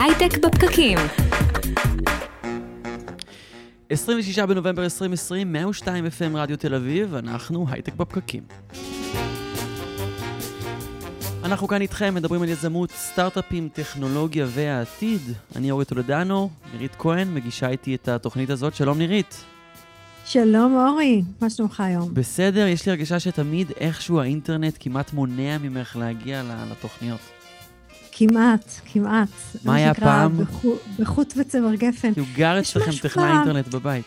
הייטק בפקקים. 26 בנובמבר 2020, 102 FM רדיו תל אביב, אנחנו הייטק בפקקים. אנחנו כאן איתכם, מדברים על יזמות, סטארט-אפים, טכנולוגיה והעתיד. אני אורי טולדנו, נירית כהן, מגישה איתי את התוכנית הזאת. שלום נירית. שלום אורי, מה שלומך היום? בסדר, יש לי הרגשה שתמיד איכשהו האינטרנט כמעט מונע ממך להגיע לתוכניות. כמעט, כמעט. מה היה פעם? בחוט וצמר גפן. כי הוא גר אצלכם טכנאי אינטרנט בבית.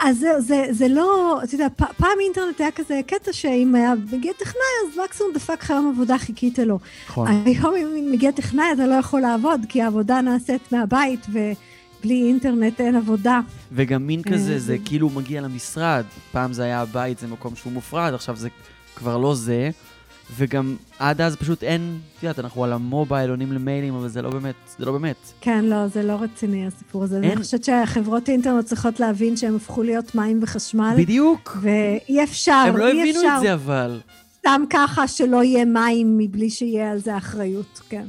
אז זהו, זה, זה לא, אתה יודע, פעם אינטרנט היה כזה קטע שאם היה מגיע טכנאי, אז מקסימום דפק לך יום עבודה, חיכית לו. נכון. היום אם מגיע טכנאי, אתה לא יכול לעבוד, כי העבודה נעשית מהבית, ובלי אינטרנט אין עבודה. וגם מין כזה, זה כאילו מגיע למשרד. פעם זה היה הבית, זה מקום שהוא מופרד, עכשיו זה כבר לא זה. וגם עד אז פשוט אין, את יודעת, אנחנו על המובייל עונים למיילים, אבל זה לא באמת, זה לא באמת. כן, לא, זה לא רציני הסיפור הזה. אין... אני חושבת שהחברות האינטרנט צריכות להבין שהם הפכו להיות מים וחשמל. בדיוק. ואי אפשר, אפשר. הם לא הבינו את זה אבל. סתם ככה שלא יהיה מים מבלי שיהיה על זה אחריות, כן.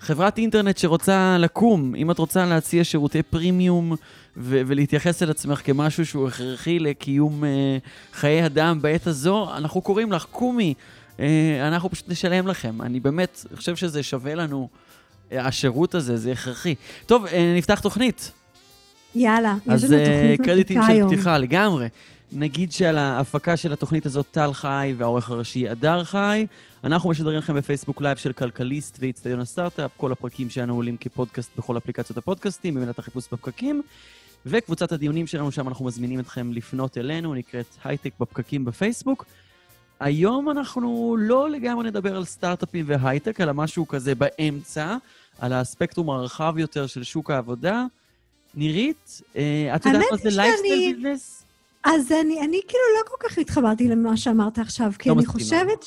חברת אינטרנט שרוצה לקום, אם את רוצה להציע שירותי פרימיום ו- ולהתייחס אל עצמך כמשהו שהוא הכרחי לקיום uh, חיי אדם בעת הזו, אנחנו קוראים לך, קומי. אה, אנחנו פשוט נשלם לכם. אני באמת חושב שזה שווה לנו, אה, השירות הזה, זה הכרחי. טוב, אה, נפתח תוכנית. יאללה, יש לנו תוכנית אז קרדיטים של פתיחה לגמרי. נגיד שעל ההפקה של התוכנית הזאת טל חי והעורך הראשי אדר חי. אנחנו משדרים לכם בפייסבוק live של כלכליסט ואיצטדיון הסטארט-אפ, כל הפרקים שלנו עולים כפודקאסט בכל אפליקציות הפודקאסטים, במילת החיפוש בפקקים. וקבוצת הדיונים שלנו, שם אנחנו מזמינים אתכם לפנות אלינו, נקראת הייטק בפקקים בפייסבוק. היום אנחנו לא לגמרי נדבר על סטארט-אפים והייטק, אלא משהו כזה באמצע, על הספקטרום הרחב יותר של שוק העבודה. נירית, אה, את יודעת מה זה לייפסטייל ביזנס? אז אני, אני כאילו לא כל כך התחברתי למה שאמרת עכשיו, כי לא אני מסכימה, חושבת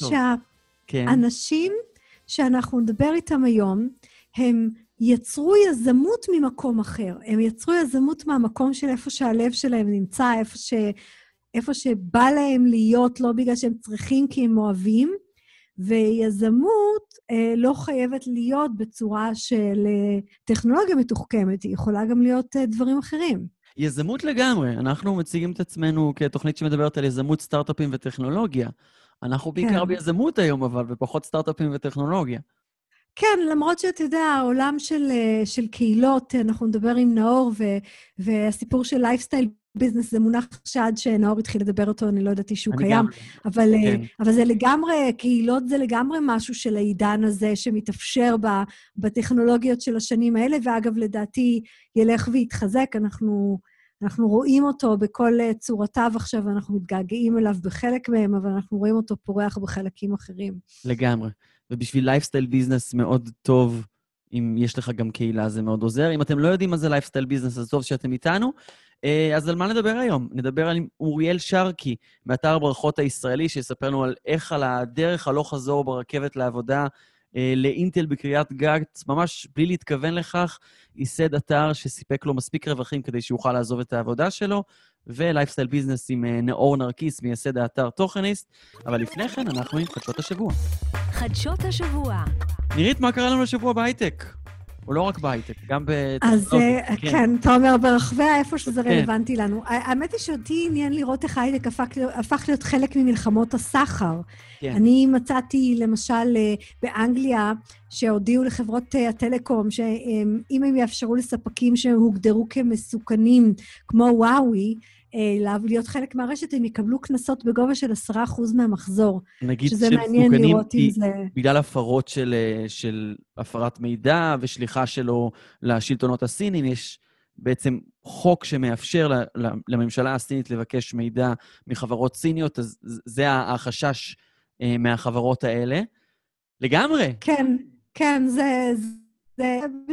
שהאנשים כן. שאנחנו נדבר איתם היום, הם יצרו יזמות ממקום אחר. הם יצרו יזמות מהמקום של איפה שהלב שלהם נמצא, איפה ש... איפה שבא להם להיות, לא בגלל שהם צריכים כי הם אוהבים, ויזמות אה, לא חייבת להיות בצורה של אה, טכנולוגיה מתוחכמת, היא יכולה גם להיות אה, דברים אחרים. יזמות לגמרי. אנחנו מציגים את עצמנו כתוכנית שמדברת על יזמות, סטארט-אפים וטכנולוגיה. אנחנו בעיקר כן. ביזמות היום, אבל, ופחות סטארט-אפים וטכנולוגיה. כן, למרות שאתה יודע, העולם של, אה, של קהילות, אנחנו נדבר עם נאור, ו, והסיפור של lifestyle business זה מונח שעד שנאור התחיל לדבר אותו, אני לא ידעתי שהוא קיים. גם, אבל, אה, כן. אבל זה לגמרי, קהילות זה לגמרי משהו של העידן הזה שמתאפשר ב, בטכנולוגיות של השנים האלה, ואגב, לדעתי, ילך ויתחזק. אנחנו, אנחנו רואים אותו בכל אה, צורותיו עכשיו, אנחנו מתגעגעים אליו בחלק מהם, אבל אנחנו רואים אותו פורח בחלקים אחרים. לגמרי. ובשביל lifestyle business מאוד טוב, אם יש לך גם קהילה, זה מאוד עוזר. אם אתם לא יודעים מה זה lifestyle business, אז טוב שאתם איתנו. אה, אז על מה נדבר היום? נדבר על אוריאל שרקי, מאתר הברכות הישראלי, שיספר לנו על איך על הדרך הלוך חזור ברכבת לעבודה אה, לאינטל בקריית גת, ממש בלי להתכוון לכך, ייסד אתר שסיפק לו מספיק רווחים כדי שיוכל לעזוב את העבודה שלו, ול lifestyle business עם אה, נאור נרקיס, מייסד האתר תוכניסט. אבל לפני כן, אנחנו עם חדשות השבוע. חדשות השבוע. נירית, מה קרה לנו השבוע בהייטק? או לא רק בהייטק, גם ב... אז אה, כן. כן, אתה אומר ברחבי איפה שזה כן. רלוונטי לנו. האמת היא שאותי עניין לראות איך ההייטק הפך להיות חלק ממלחמות הסחר. כן. אני מצאתי, למשל, אה, באנגליה, שהודיעו לחברות אה, הטלקום שאם הם יאפשרו לספקים שהוגדרו כמסוכנים, כמו וואוי, אה, להיות חלק מהרשת, הם יקבלו קנסות בגובה של 10% מהמחזור. נגיד שזה מעניין לראות אם זה... בגלל הפרות של, אה, של הפרת מידע ושליחה שלו לשלטונות הסינים, יש בעצם חוק שמאפשר לממשלה הסינית לבקש מידע מחברות סיניות, אז זה החשש מהחברות האלה. לגמרי. כן, כן, זה...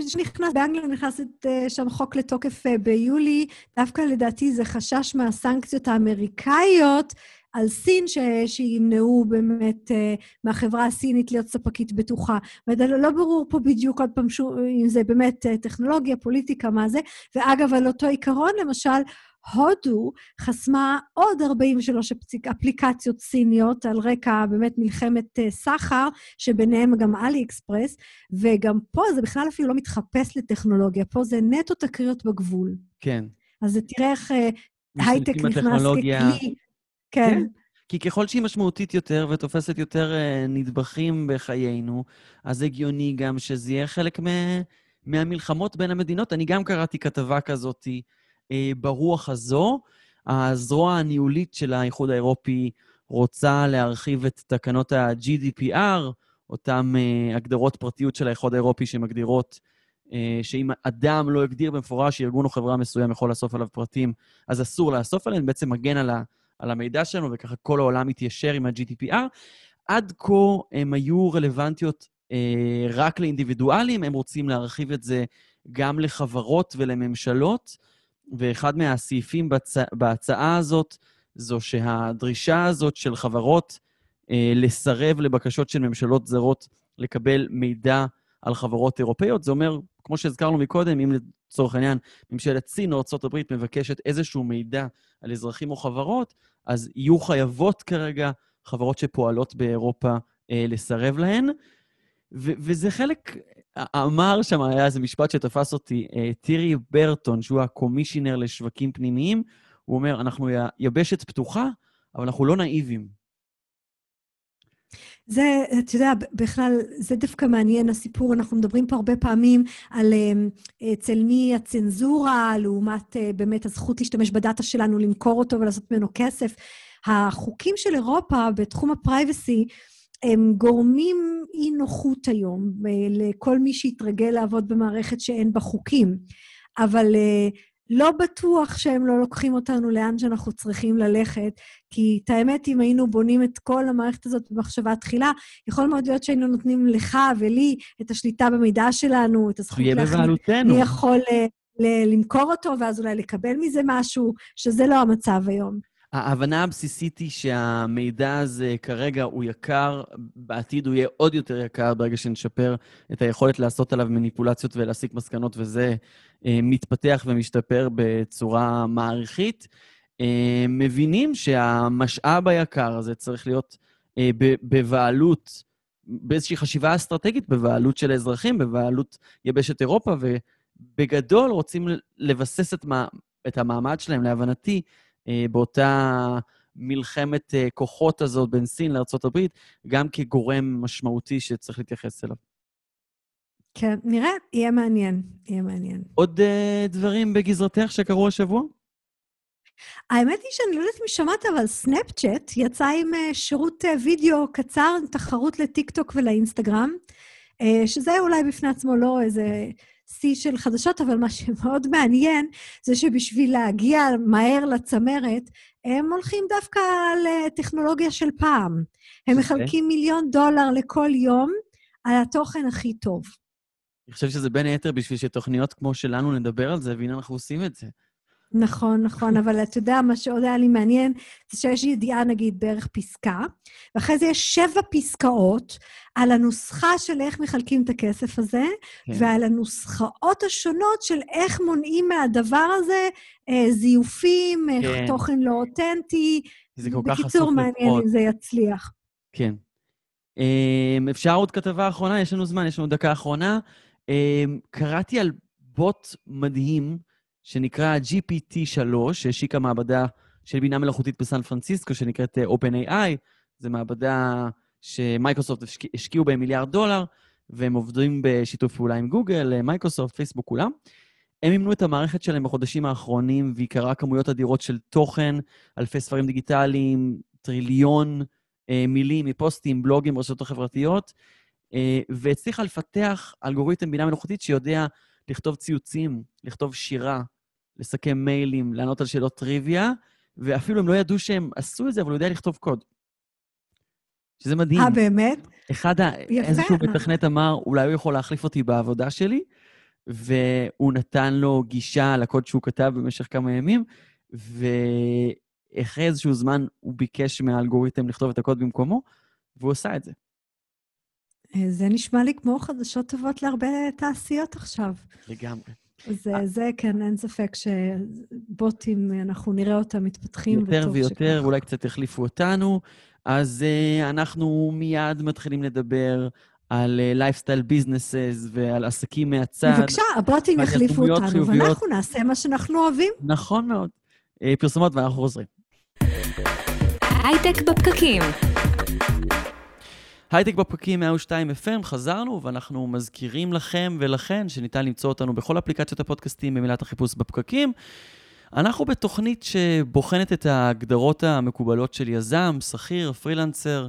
שנכנס, באנגליה נכנס את, אה, שם חוק לתוקף אה, ביולי, דווקא לדעתי זה חשש מהסנקציות האמריקאיות על סין, ש... שימנעו באמת אה, מהחברה הסינית להיות ספקית בטוחה. ולא ברור פה בדיוק עוד פעם שוב, אם זה באמת טכנולוגיה, פוליטיקה, מה זה. ואגב, על אותו עיקרון, למשל, הודו חסמה עוד 43 אפליקציות סיניות על רקע באמת מלחמת אה, סחר, שביניהם גם אלי אקספרס, וגם פה זה בכלל אפילו לא מתחפש לטכנולוגיה, פה זה נטו תקריות בגבול. כן. אז תראה איך אה, הייטק נכנס ככלי. כן. כן. כי ככל שהיא משמעותית יותר ותופסת יותר uh, נדבכים בחיינו, אז הגיוני גם שזה יהיה חלק מה, מהמלחמות בין המדינות. אני גם קראתי כתבה כזאת uh, ברוח הזו. הזרוע הניהולית של האיחוד האירופי רוצה להרחיב את תקנות ה-GDPR, אותן uh, הגדרות פרטיות של האיחוד האירופי שמגדירות uh, שאם אדם לא הגדיר במפורש שארגון או חברה מסוים יכול לאסוף עליו פרטים, אז אסור לאסוף עליהם, בעצם מגן על ה... על המידע שלנו, וככה כל העולם מתיישר עם ה-GDPR. עד כה הן היו רלוונטיות אה, רק לאינדיבידואלים, הם רוצים להרחיב את זה גם לחברות ולממשלות, ואחד מהסעיפים בצ... בהצעה הזאת זו שהדרישה הזאת של חברות אה, לסרב לבקשות של ממשלות זרות לקבל מידע על חברות אירופאיות, זה אומר, כמו שהזכרנו מקודם, אם לצורך העניין ממשלת סין או ארה"ב מבקשת איזשהו מידע על אזרחים או חברות, אז יהיו חייבות כרגע חברות שפועלות באירופה אה, לסרב להן. ו- וזה חלק, אמר שם, היה איזה משפט שתפס אותי, אה, טירי ברטון, שהוא הקומישיונר לשווקים פנימיים, הוא אומר, אנחנו יבשת פתוחה, אבל אנחנו לא נאיבים. זה, אתה יודע, בכלל, זה דווקא מעניין הסיפור. אנחנו מדברים פה הרבה פעמים על אה, אצל מי הצנזורה, לעומת אה, באמת הזכות להשתמש ב data שלנו, למכור אותו ולעשות ממנו כסף. החוקים של אירופה בתחום ה privacy, הם גורמים אי נוחות היום אה, לכל מי שיתרגל לעבוד במערכת שאין בה חוקים. אבל לא בטוח שהם לא לוקחים אותנו לאן שאנחנו צריכים ללכת, כי את האמת, אם היינו בונים את כל המערכת הזאת במחשבה תחילה, יכול מאוד להיות שהיינו נותנים לך ולי את השליטה במידע שלנו, את הזכות להחליט מי יכול אה, ל- למכור אותו, ואז אולי לקבל מזה משהו, שזה לא המצב היום. ההבנה הבסיסית היא שהמידע הזה כרגע הוא יקר, בעתיד הוא יהיה עוד יותר יקר ברגע שנשפר את היכולת לעשות עליו מניפולציות ולהסיק מסקנות, וזה אה, מתפתח ומשתפר בצורה מעריכית. אה, מבינים שהמשאב היקר הזה צריך להיות אה, בבעלות, באיזושהי חשיבה אסטרטגית, בבעלות של האזרחים, בבעלות יבשת אירופה, ובגדול רוצים לבסס את, מה, את המעמד שלהם, להבנתי, באותה מלחמת כוחות הזאת בין סין לארה"ב, גם כגורם משמעותי שצריך להתייחס אליו. כן, נראה, יהיה מעניין, יהיה מעניין. עוד uh, דברים בגזרתך שקרו השבוע? האמת היא שאני לא יודעת אם שמעת, אבל סנאפצ'אט יצא עם uh, שירות uh, וידאו קצר, תחרות לטיקטוק ולאינסטגרם, uh, שזה אולי בפני עצמו לא איזה שיא של חדשות, אבל מה שמאוד מעניין זה שבשביל להגיע מהר לצמרת, הם הולכים דווקא לטכנולוגיה של פעם. הם מחלקים מיליון דולר לכל יום על התוכן הכי טוב. אני חושב שזה בין היתר בשביל שתוכניות כמו שלנו נדבר על זה, והנה אנחנו עושים את זה. נכון, נכון, אבל אתה יודע, מה שעוד היה לי מעניין, זה שיש ידיעה, נגיד, בערך פסקה, ואחרי זה יש שבע פסקאות על הנוסחה של איך מחלקים את הכסף הזה, כן. ועל הנוסחאות השונות של איך מונעים מהדבר הזה אה, זיופים, אה, כן. תוכן לא אותנטי. זה כל כך חשוף בקיצור, מעניין אם זה יצליח. כן. אה, אפשר עוד כתבה אחרונה? יש לנו זמן, יש לנו דקה אחרונה. אמ, קראתי על בוט מדהים שנקרא GPT-3, שהשיקה מעבדה של בינה מלאכותית בסן פרנסיסקו, שנקראת אה, OpenAI. זו מעבדה שמייקרוסופט השקיעו בהם מיליארד דולר, והם עובדים בשיתוף פעולה עם גוגל, אה, מייקרוסופט, פייסבוק, כולם. הם אימנו את המערכת שלהם בחודשים האחרונים, והיא קראה כמויות אדירות של תוכן, אלפי ספרים דיגיטליים, טריליון אה, מילים מפוסטים, בלוגים, רשתות החברתיות, אה, והצליחה לפתח אלגוריתם בינה מלאכותית שיודע לכתוב ציוצים, לכתוב שירה, לסכם מיילים, לענות על שאלות טריוויה, ואפילו הם לא ידעו שהם עשו את זה, אבל הוא יודע לכתוב קוד. שזה מדהים. אה, באמת? אחד, ה... יפה. איזשהו מתכנת אמר, אולי הוא יכול להחליף אותי בעבודה שלי, והוא נתן לו גישה לקוד שהוא כתב במשך כמה ימים, ואחרי איזשהו זמן הוא ביקש מהאלגוריתם לכתוב את הקוד במקומו, והוא עשה את זה. אה, זה נשמע לי כמו חדשות טובות להרבה תעשיות עכשיו. לגמרי. אז זה כן, אין ספק שבוטים, אנחנו נראה אותם מתפתחים, יותר ויותר, ואולי קצת יחליפו אותנו. אז uh, אנחנו מיד מתחילים לדבר על lifestyle uh, businesses ועל עסקים מהצד. בבקשה, הבוטים יחליפו אותנו, חיוביות. ואנחנו נעשה מה שאנחנו אוהבים. נכון מאוד. Uh, פרסומות ואנחנו חוזרים. הייטק בפקקים. הייטק בפקקים 102 FM, חזרנו ואנחנו מזכירים לכם ולכן שניתן למצוא אותנו בכל אפליקציות הפודקאסטים במילת החיפוש בפקקים. אנחנו בתוכנית שבוחנת את ההגדרות המקובלות של יזם, שכיר, פרילנסר,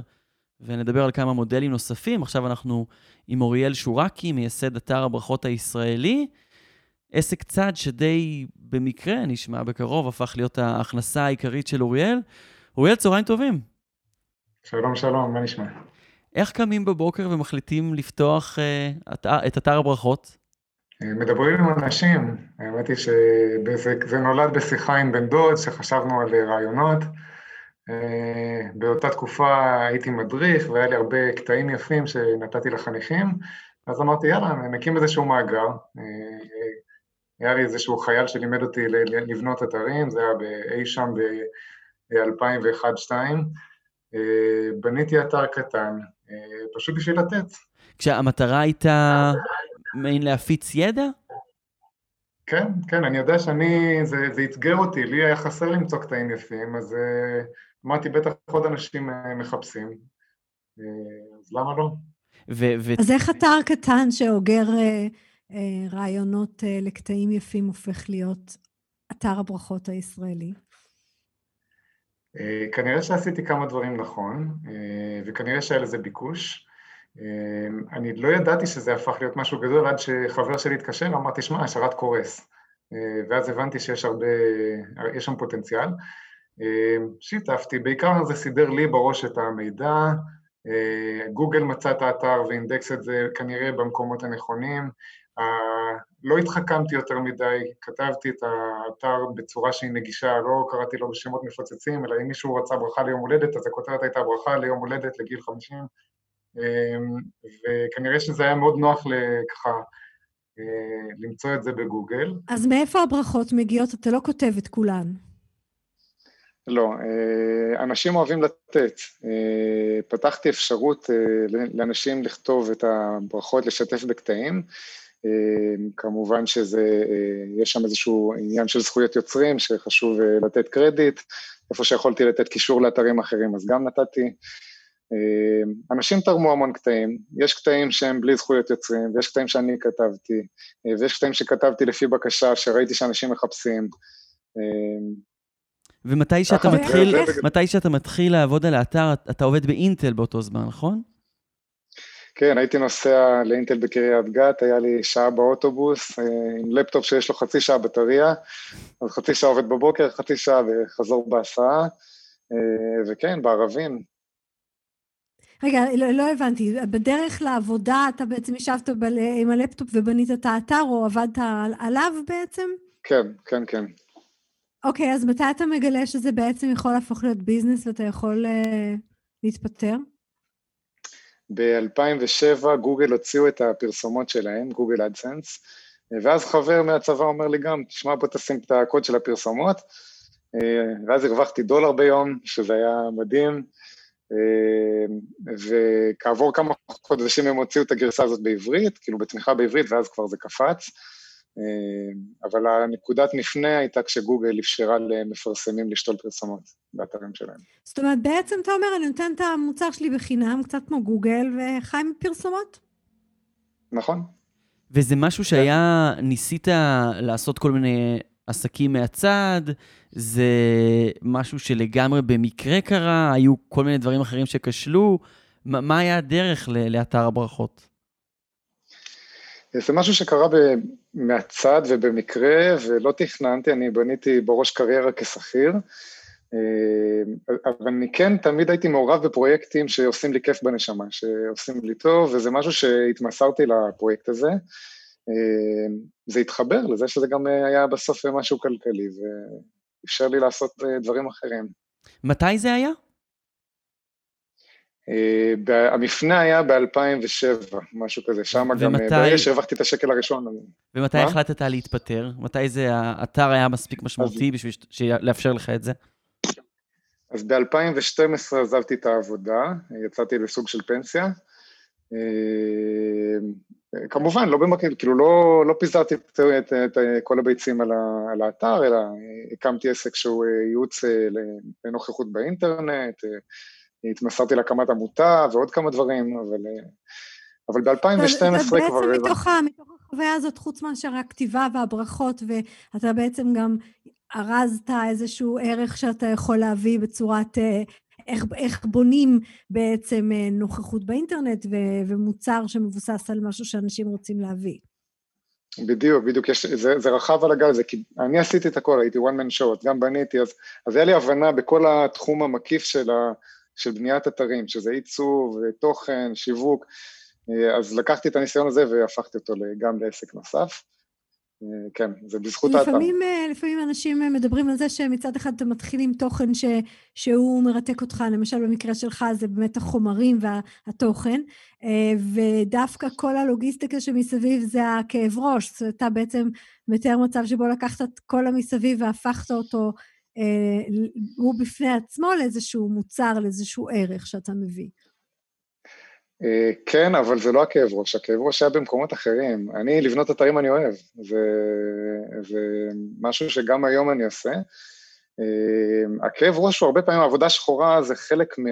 ונדבר על כמה מודלים נוספים. עכשיו אנחנו עם אוריאל שורקי, מייסד אתר הברכות הישראלי. עסק צד שדי במקרה, נשמע בקרוב, הפך להיות ההכנסה העיקרית של אוריאל. אוריאל, צהריים טובים. שלום, שלום, מה נשמע? איך קמים בבוקר ומחליטים לפתוח uh, את אתר הברכות? מדברים עם אנשים, האמת היא שזה נולד בשיחה עם בן דוד, שחשבנו על רעיונות. אה, באותה תקופה הייתי מדריך והיה לי הרבה קטעים יפים שנתתי לחניכים, אז אמרתי, יאללה, נקים איזשהו מאגר. אה, היה לי איזשהו חייל שלימד אותי לבנות אתרים, זה היה באי שם ב-2001-2002. אה, בניתי אתר קטן, פשוט בשביל לתת. כשהמטרה הייתה מעין להפיץ ידע? כן, כן, אני יודע שאני, זה, זה אתגר אותי, לי היה חסר למצוא קטעים יפים, אז uh, אמרתי, בטח עוד אנשים uh, מחפשים, uh, אז למה לא? ו- ו- אז איך אתר קטן שאוגר uh, uh, רעיונות uh, לקטעים יפים הופך להיות אתר הברכות הישראלי? Uh, כנראה שעשיתי כמה דברים נכון, uh, וכנראה שהיה לזה ביקוש. אמ, אני לא ידעתי שזה הפך להיות משהו גדול עד שחבר שלי התקשר, אמרתי, שמע, השרת קורס. אה, ואז הבנתי שיש הרבה, יש שם פוטנציאל. שיתפתי, בעיקר זה סידר לי בראש את המידע, אה, גוגל מצא את האתר ואינדקס את זה כנראה במקומות הנכונים. לא התחכמתי יותר מדי, כתבתי את האתר בצורה שהיא נגישה, לא קראתי לו בשמות מפוצצים, אלא אם מישהו רצה ברכה ליום הולדת, אז הכותרת הייתה ברכה ליום הולדת לגיל 50, אמ, וכנראה שזה היה מאוד נוח ככה אה, למצוא את זה בגוגל. אז מאיפה הברכות מגיעות? אתה לא כותב את כולן. לא, אה, אנשים אוהבים לתת. פתחתי אפשרות לאנשים לכתוב את הברכות, לשתף בקטעים. כמובן שזה, יש שם איזשהו עניין של זכויות יוצרים, שחשוב לתת קרדיט. איפה שיכולתי לתת קישור לאתרים אחרים, אז גם נתתי. אה, אנשים תרמו המון קטעים, יש קטעים שהם בלי זכויות יוצרים, ויש קטעים שאני כתבתי, אה, ויש קטעים שכתבתי לפי בקשה שראיתי שאנשים מחפשים. אה, ומתי שאתה מתחיל, מתי שאתה מתחיל לעבוד על האתר, אתה עובד באינטל באותו זמן, נכון? כן, הייתי נוסע לאינטל בקריית גת, היה לי שעה באוטובוס, עם לפטופ שיש לו חצי שעה בטריה, אז חצי שעה עובד בבוקר, חצי שעה וחזור בהסעה, וכן, בערבים, רגע, לא, לא הבנתי, בדרך לעבודה אתה בעצם ישבת ב- עם הלפטופ ובנית את האתר, או עבדת עליו בעצם? כן, כן, כן. אוקיי, אז מתי אתה מגלה שזה בעצם יכול להפוך להיות business ואתה יכול uh, להתפטר? ב-2007 גוגל הוציאו את הפרסומות שלהם, גוגל אדסנס, ואז חבר מהצבא אומר לי גם, תשמע, בוא תשים את הקוד של הפרסומות, אה, ואז הרווחתי דולר ביום, שזה היה מדהים. אמ, וכעבור כמה חודשים הם הוציאו את הגרסה הזאת בעברית, כאילו בתמיכה בעברית, ואז כבר זה קפץ. אמ, אבל הנקודת מפנה הייתה כשגוגל אפשרה למפרסמים לשתול פרסומות באתרים שלהם. זאת אומרת, בעצם אתה אומר, אני נותן את המוצר שלי בחינם, קצת כמו גוגל, וחי מפרסומות? נכון. וזה משהו שהיה, ניסית לעשות כל מיני עסקים מהצד, זה משהו שלגמרי במקרה קרה, היו כל מיני דברים אחרים שכשלו. מה היה הדרך לאתר הברכות? זה משהו שקרה ב, מהצד ובמקרה, ולא תכננתי, אני בניתי בראש קריירה כשכיר, אה, אבל אני כן תמיד הייתי מעורב בפרויקטים שעושים לי כיף בנשמה, שעושים לי טוב, וזה משהו שהתמסרתי לפרויקט הזה. אה, זה התחבר לזה שזה גם אה, היה בסוף משהו כלכלי, ואפשר לי לעשות דברים אחרים. מתי זה היה? המפנה היה ב-2007, משהו כזה, שם גם, ברגע שהרווחתי את השקל הראשון. ומתי החלטת להתפטר? מתי זה, האתר היה מספיק משמעותי בשביל לאפשר לך את זה? אז ב-2012 עזבתי את העבודה, יצאתי לסוג של פנסיה. כמובן, לא במקביל, כאילו לא, לא פיזרתי את, את, את כל הביצים על, ה, על האתר, אלא הקמתי עסק שהוא ייעוץ לנוכחות באינטרנט, התמסרתי להקמת עמותה ועוד כמה דברים, אבל, אבל ב-2012 כבר... בעצם מתוך, מתוך החוויה הזאת, חוץ מאשר הכתיבה והברכות, ואתה בעצם גם ארזת איזשהו ערך שאתה יכול להביא בצורת איך, איך בונים בעצם נוכחות באינטרנט ו, ומוצר שמבוסס על משהו שאנשים רוצים להביא. בדיוק, בדיוק, יש, זה, זה רחב על הגל הזה, כי אני עשיתי את הכל, הייתי one man show, גם בניתי, אז, אז היה לי הבנה בכל התחום המקיף של, ה, של בניית אתרים, שזה עיצוב, תוכן, שיווק, אז לקחתי את הניסיון הזה והפכתי אותו גם לעסק נוסף. כן, זה בזכות האתר. לפעמים, לפעמים אנשים מדברים על זה שמצד אחד אתה מתחיל עם תוכן ש, שהוא מרתק אותך, למשל במקרה שלך זה באמת החומרים והתוכן, ודווקא כל הלוגיסטיקה שמסביב זה הכאב ראש, זאת אומרת, אתה בעצם מתאר מצב שבו לקחת את כל המסביב והפכת אותו, הוא בפני עצמו לאיזשהו מוצר, לאיזשהו ערך שאתה מביא. כן, אבל זה לא הכאב ראש, הכאב ראש היה במקומות אחרים. אני, לבנות אתרים אני אוהב, זה, זה משהו שגם היום אני עושה. הכאב ראש הוא הרבה פעמים, עבודה שחורה זה חלק מה,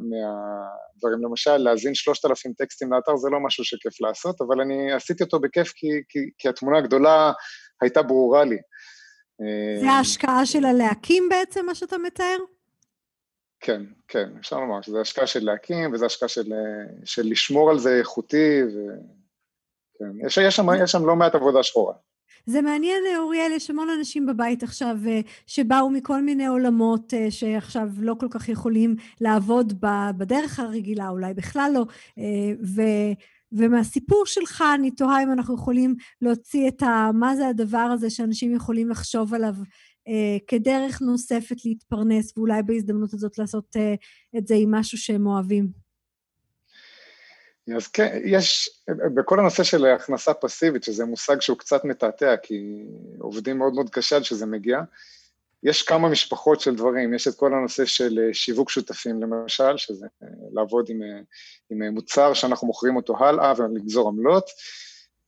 מהדברים. למשל, להזין 3,000 טקסטים לאתר זה לא משהו שכיף לעשות, אבל אני עשיתי אותו בכיף כי, כי, כי התמונה הגדולה הייתה ברורה לי. זה ההשקעה של הלהקים בעצם, מה שאתה מתאר? כן, כן, אפשר לומר שזה השקעה של להקים, וזה השקעה של, של לשמור על זה איכותי, וכן, יש, יש, שם, יש שם לא מעט עבודה שחורה. זה מעניין, אוריאל, יש המון אנשים בבית עכשיו שבאו מכל מיני עולמות שעכשיו לא כל כך יכולים לעבוד בדרך הרגילה, אולי בכלל לא, ו... ומהסיפור שלך אני תוהה אם אנחנו יכולים להוציא את ה... מה זה הדבר הזה שאנשים יכולים לחשוב עליו כדרך נוספת להתפרנס, ואולי בהזדמנות הזאת לעשות את זה עם משהו שהם אוהבים. אז כן, יש, בכל הנושא של הכנסה פסיבית, שזה מושג שהוא קצת מתעתע, כי עובדים מאוד מאוד קשה עד שזה מגיע, יש כמה משפחות של דברים, יש את כל הנושא של שיווק שותפים למשל, שזה לעבוד עם, עם מוצר שאנחנו מוכרים אותו הלאה ולגזור עמלות,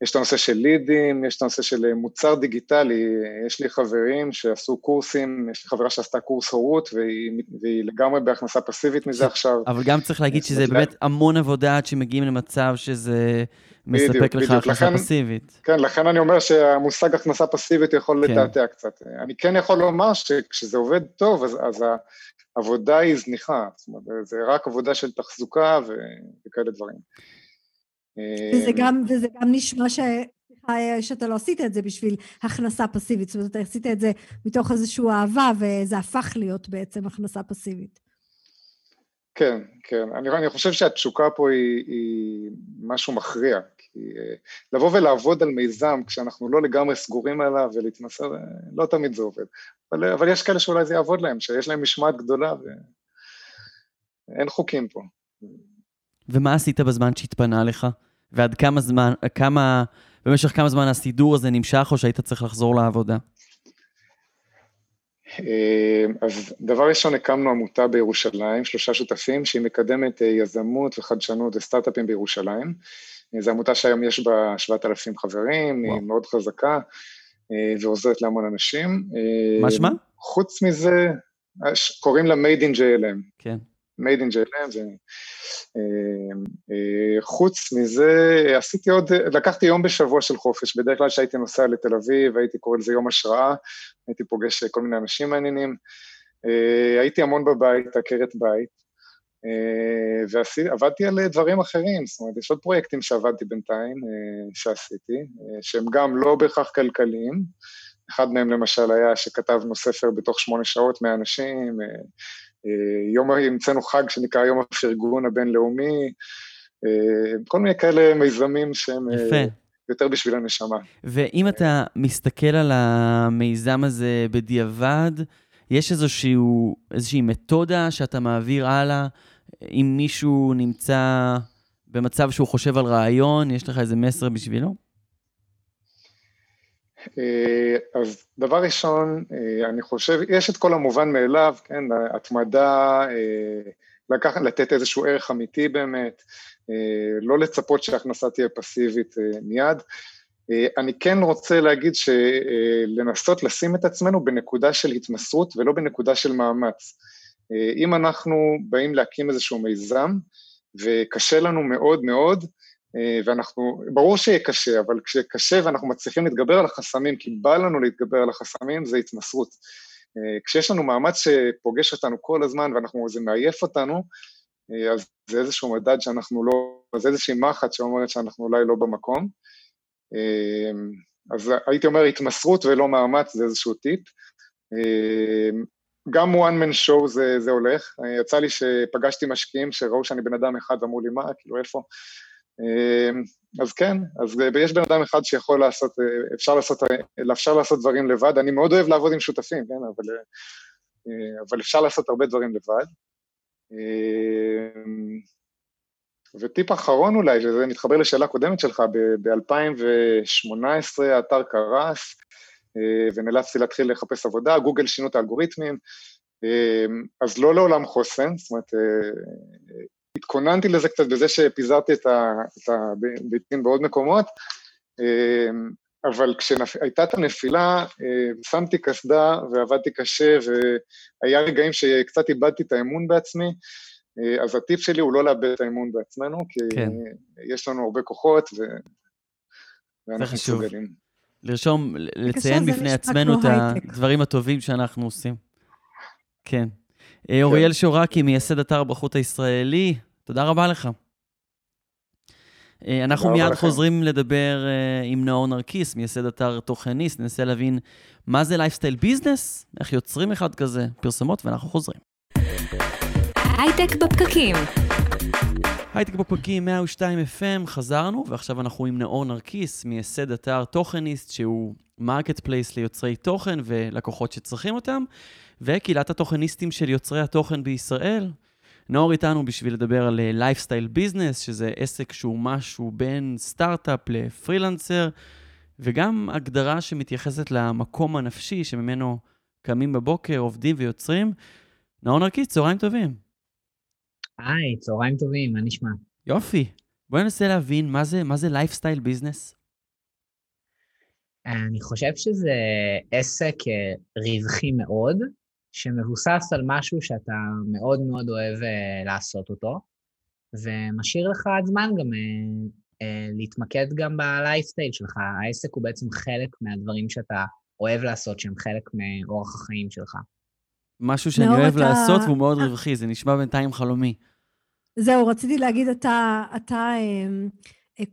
יש את הנושא של לידים, יש את הנושא של מוצר דיגיטלי, יש לי חברים שעשו קורסים, יש לי חברה שעשתה קורס הורות, והיא, והיא לגמרי בהכנסה פסיבית מזה עכשיו. אבל גם צריך להגיד שזה באמת המון עבודה עד שמגיעים למצב שזה מספק בדיוק, לך בדיוק. הכנסה לכן, פסיבית. כן, לכן אני אומר שהמושג הכנסה פסיבית יכול כן. לתעתע קצת. אני כן יכול לומר שכשזה עובד טוב, אז, אז העבודה היא זניחה, זאת אומרת, זה רק עבודה של תחזוקה וכאלה דברים. וזה גם, וזה גם נשמע ש... שאתה לא עשית את זה בשביל הכנסה פסיבית, זאת אומרת, אתה עשית את זה מתוך איזושהי אהבה, וזה הפך להיות בעצם הכנסה פסיבית. כן, כן. אני, אני חושב שהתשוקה פה היא, היא משהו מכריע. כי לבוא ולעבוד על מיזם כשאנחנו לא לגמרי סגורים עליו ולהתנסה, לא תמיד זה עובד. אבל, אבל יש כאלה שאולי זה יעבוד להם, שיש להם משמעת גדולה ואין חוקים פה. ומה עשית בזמן שהתפנה לך? ועד כמה זמן, כמה, במשך כמה זמן הסידור הזה נמשך, או שהיית צריך לחזור לעבודה? אה, אז דבר ראשון, הקמנו עמותה בירושלים, שלושה שותפים, שהיא מקדמת אה, יזמות וחדשנות וסטארט-אפים בירושלים. אה, זו עמותה שהיום יש בה 7,000 חברים, וואו. היא מאוד חזקה, ועוזרת להמון אנשים. מה שמה? חוץ מזה, קוראים לה Made in JLM. כן. Made in JLM, זה... אה, אה, חוץ מזה, עשיתי עוד, לקחתי יום בשבוע של חופש, בדרך כלל כשהייתי נוסע לתל אביב, הייתי קורא לזה יום השראה, הייתי פוגש כל מיני אנשים מעניינים, אה, הייתי המון בבית, עקרת בית, ועבדתי על דברים אחרים, זאת אומרת, יש עוד פרויקטים שעבדתי בינתיים, שעשיתי, שהם גם לא בהכרח כלכליים, אחד מהם למשל היה שכתבנו ספר בתוך שמונה שעות מהאנשים, יום, המצאנו חג שנקרא יום הפרגון הבינלאומי, אה, כל מיני כאלה מיזמים שהם אה, יפה. יותר בשביל הנשמה. ואם אתה מסתכל על המיזם הזה בדיעבד, יש איזושהי, איזושהי מתודה שאתה מעביר הלאה אם מישהו נמצא במצב שהוא חושב על רעיון, יש לך איזה מסר בשבילו? אה, אז דבר ראשון, אה, אני חושב, יש את כל המובן מאליו, כן, התמדה, אה, לקח, לתת איזשהו ערך אמיתי באמת, לא לצפות שההכנסה תהיה פסיבית מיד. אני כן רוצה להגיד שלנסות לשים את עצמנו בנקודה של התמסרות ולא בנקודה של מאמץ. אם אנחנו באים להקים איזשהו מיזם, וקשה לנו מאוד מאוד, ואנחנו, ברור שיהיה קשה, אבל כשקשה ואנחנו מצליחים להתגבר על החסמים, כי בא לנו להתגבר על החסמים, זה התמסרות. אה, כשיש לנו מאמץ שפוגש אותנו כל הזמן ואנחנו, זה מעייף אותנו, אה, אז זה איזשהו מדד שאנחנו לא, זה איזושהי מחט שאומרת שאנחנו אולי לא במקום. אז הייתי אומר התמסרות ולא מאמץ, זה איזשהו טיפ. גם one man show זה, זה הולך. יצא לי שפגשתי משקיעים שראו שאני בן אדם אחד ואמרו לי, מה, כאילו, איפה? אמ, אז כן, אז יש בן אדם אחד שיכול לעשות, אפשר לעשות, אפשר לעשות דברים לבד, אני מאוד אוהב לעבוד עם שותפים, כן, אבל, אבל אפשר לעשות הרבה דברים לבד. אמ, וטיפ אחרון אולי, שזה מתחבר לשאלה קודמת שלך, ב-2018 האתר קרס, ונאלצתי להתחיל לחפש עבודה, גוגל שינו את האלגוריתמים, אמ, אז לא לעולם חוסן, זאת אומרת, התכוננתי לזה קצת בזה שפיזרתי את הביצים בעוד מקומות, אמ, אבל כשהייתה את הנפילה, אה, שמתי קסדה ועבדתי קשה, והיה רגעים שקצת איבדתי את האמון בעצמי, אה, אז הטיפ שלי הוא לא לאבד את האמון בעצמנו, כי כן. יש לנו הרבה כוחות, ו... ואנחנו מסוגלים. לרשום, לציין בפני עצמנו את הדברים הטובים שאנחנו עושים. כן. כן. אוריאל שורקי, מייסד אתר הברכות הישראלי, תודה רבה לך. אה, אנחנו מיד חוזרים לדבר אה, עם נאור נרקיס, מייסד אתר תוכניסט, ננסה להבין מה זה lifestyle business, איך יוצרים אחד כזה, פרסומות, ואנחנו חוזרים. הייטק בפקקים. הייטק בפקקים 102 FM, חזרנו, ועכשיו אנחנו עם נאור נרקיס, מייסד אתר תוכניסט, שהוא marketplace ליוצרי תוכן ולקוחות שצריכים אותם, וקהילת התוכניסטים של יוצרי התוכן בישראל. נאור איתנו בשביל לדבר על lifestyle אה, business, שזה עסק שהוא משהו בין סטארט-אפ לפרילנסר, וגם הגדרה שמתייחסת למקום הנפשי שממנו קמים בבוקר, עובדים ויוצרים. נאור נרקיס, צהריים טובים. היי, צהריים טובים, מה נשמע? יופי. בואי ננסה להבין מה זה, מה זה lifestyle business. אני חושב שזה עסק אה, רווחי מאוד, שמבוסס על משהו שאתה מאוד מאוד אוהב uh, לעשות אותו, ומשאיר לך עד זמן גם uh, uh, להתמקד גם בלייפסטייל שלך. העסק הוא בעצם חלק מהדברים שאתה אוהב לעשות, שהם חלק מאורח החיים שלך. משהו שאני אוהב אתה... לעשות והוא מאוד רווחי, זה נשמע בינתיים חלומי. זהו, רציתי להגיד, אתה, אתה אה,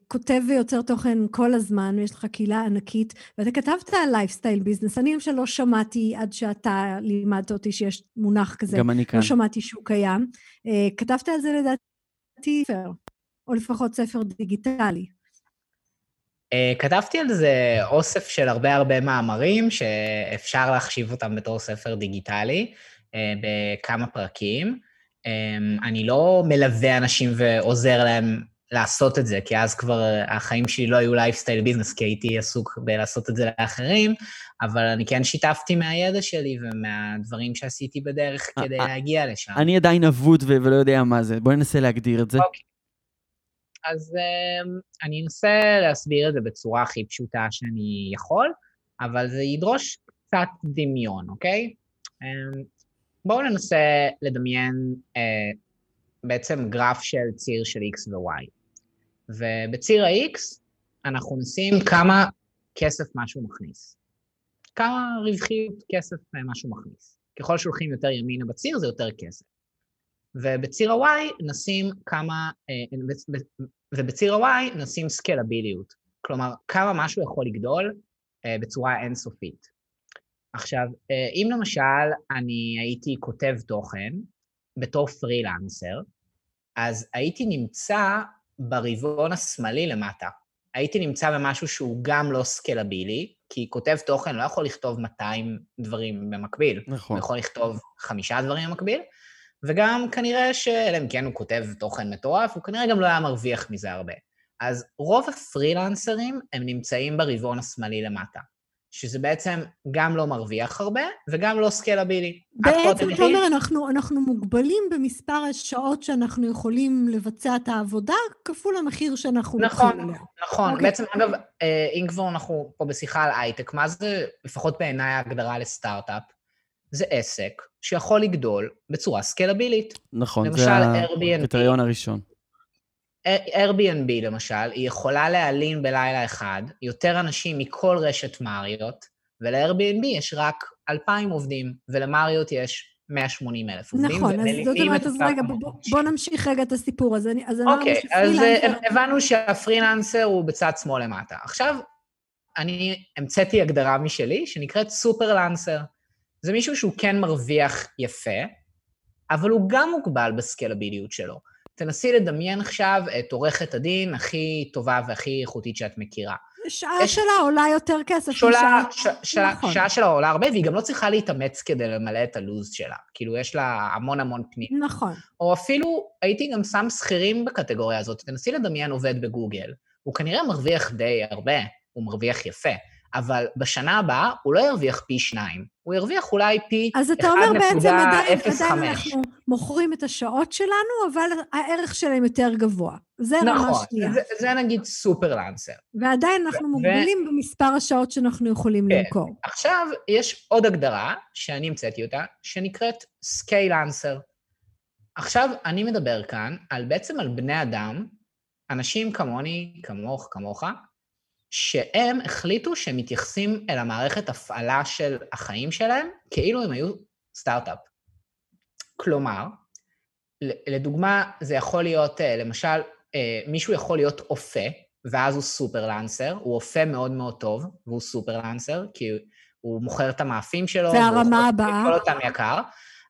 כותב ויוצר תוכן כל הזמן, ויש לך קהילה ענקית, ואתה כתבת על lifestyle business. אני למשל לא שמעתי, עד שאתה לימדת אותי שיש מונח כזה. גם אני כאן. לא שמעתי שהוא קיים. אה, כתבת על זה לדעתי ספר, או לפחות ספר דיגיטלי. אה, כתבתי על זה אוסף של הרבה הרבה מאמרים, שאפשר להחשיב אותם בתור ספר דיגיטלי, בכמה פרקים. אני לא מלווה אנשים ועוזר להם לעשות את זה, כי אז כבר החיים שלי לא היו lifestyle business, כי הייתי עסוק בלעשות את זה לאחרים, אבל אני כן שיתפתי מהידע שלי ומהדברים שעשיתי בדרך אה, כדי אה, להגיע לשם. אני עדיין אבוד ולא יודע מה זה, בואי ננסה להגדיר את זה. אוקיי. אז אמ, אני אנסה להסביר את זה בצורה הכי פשוטה שאני יכול, אבל זה ידרוש קצת דמיון, אוקיי? אמ, בואו ננסה לדמיין אה, בעצם גרף של ציר של x ו-y. ובציר ה-X אנחנו נשים כמה כסף משהו מכניס. כמה רווחיות כסף משהו מכניס. ככל שהולכים יותר ימינה בציר זה יותר כסף. ובציר ה-Y נשים כמה, אה, ובציר ה-Y נשים סקלביליות. כלומר, כמה משהו יכול לגדול אה, בצורה אינסופית. עכשיו, אה, אם למשל אני הייתי כותב תוכן בתור פרילנסר, אז הייתי נמצא ברבעון השמאלי למטה. הייתי נמצא במשהו שהוא גם לא סקלבילי, כי כותב תוכן לא יכול לכתוב 200 דברים במקביל. נכון. הוא יכול לכתוב חמישה דברים במקביל, וגם כנראה ש... אלא אם כן הוא כותב תוכן מטורף, הוא כנראה גם לא היה מרוויח מזה הרבה. אז רוב הפרילנסרים הם נמצאים ברבעון השמאלי למטה. שזה בעצם גם לא מרוויח הרבה וגם לא סקלבילי. בעצם, אתה אומר, אנחנו, אנחנו מוגבלים במספר השעות שאנחנו יכולים לבצע את העבודה, כפול המחיר שאנחנו נכון, לוקחים עליה. נכון, אוקיי. בעצם, אגב, אה, אם כבר אנחנו פה בשיחה על הייטק, מה זה, לפחות בעיניי ההגדרה לסטארט-אפ? זה עסק שיכול לגדול בצורה סקלבילית. נכון, זה הקריטריון הראשון. Airbnb למשל, היא יכולה להלין בלילה אחד יותר אנשים מכל רשת מריות, ול-Airbnb יש רק 2,000 עובדים, ולמריות יש 180 אלף עובדים. נכון, אז זאת אומרת, אז רגע, בוא, בוא נמשיך רגע את הסיפור הזה. אז אוקיי, אז אה, הבנו שהפרילנסר הוא בצד שמאל למטה. עכשיו, אני המצאתי הגדרה משלי שנקראת סופרלנסר. זה מישהו שהוא כן מרוויח יפה, אבל הוא גם מוגבל בסקלביליות שלו. תנסי לדמיין עכשיו את עורכת הדין הכי טובה והכי איכותית שאת מכירה. שעה יש... שלה עולה יותר כסף שולה, ש... ש... נכון. שעה שלה עולה הרבה, והיא גם לא צריכה להתאמץ כדי למלא את הלו"ז שלה. כאילו, יש לה המון המון פנים. נכון. או אפילו, הייתי גם שם שכירים בקטגוריה הזאת. תנסי לדמיין עובד בגוגל. הוא כנראה מרוויח די הרבה, הוא מרוויח יפה. אבל בשנה הבאה הוא לא ירוויח פי שניים, הוא ירוויח אולי פי 1.05. אז אתה אומר בעצם עדיין, עדיין אנחנו מוכרים את השעות שלנו, אבל הערך שלהם יותר גבוה. זה נכון, רמה שנייה. נכון, זה, זה נגיד סופרלנסר. ועדיין אנחנו ו... מוגבלים ו... במספר השעות שאנחנו יכולים כן. למכור. עכשיו, יש עוד הגדרה, שאני המצאתי אותה, שנקראת סקיילנסר. עכשיו, אני מדבר כאן על בעצם על בני אדם, אנשים כמוני, כמוך, כמוך, שהם החליטו שהם מתייחסים אל המערכת הפעלה של החיים שלהם כאילו הם היו סטארט-אפ. כלומר, לדוגמה, זה יכול להיות, אה, למשל, אה, מישהו יכול להיות אופה, ואז הוא סופרלנסר, הוא אופה מאוד מאוד טוב, והוא סופרלנסר, כי הוא מוכר את המאפים שלו, זה הרמה הבאה. והוא אותם יקר,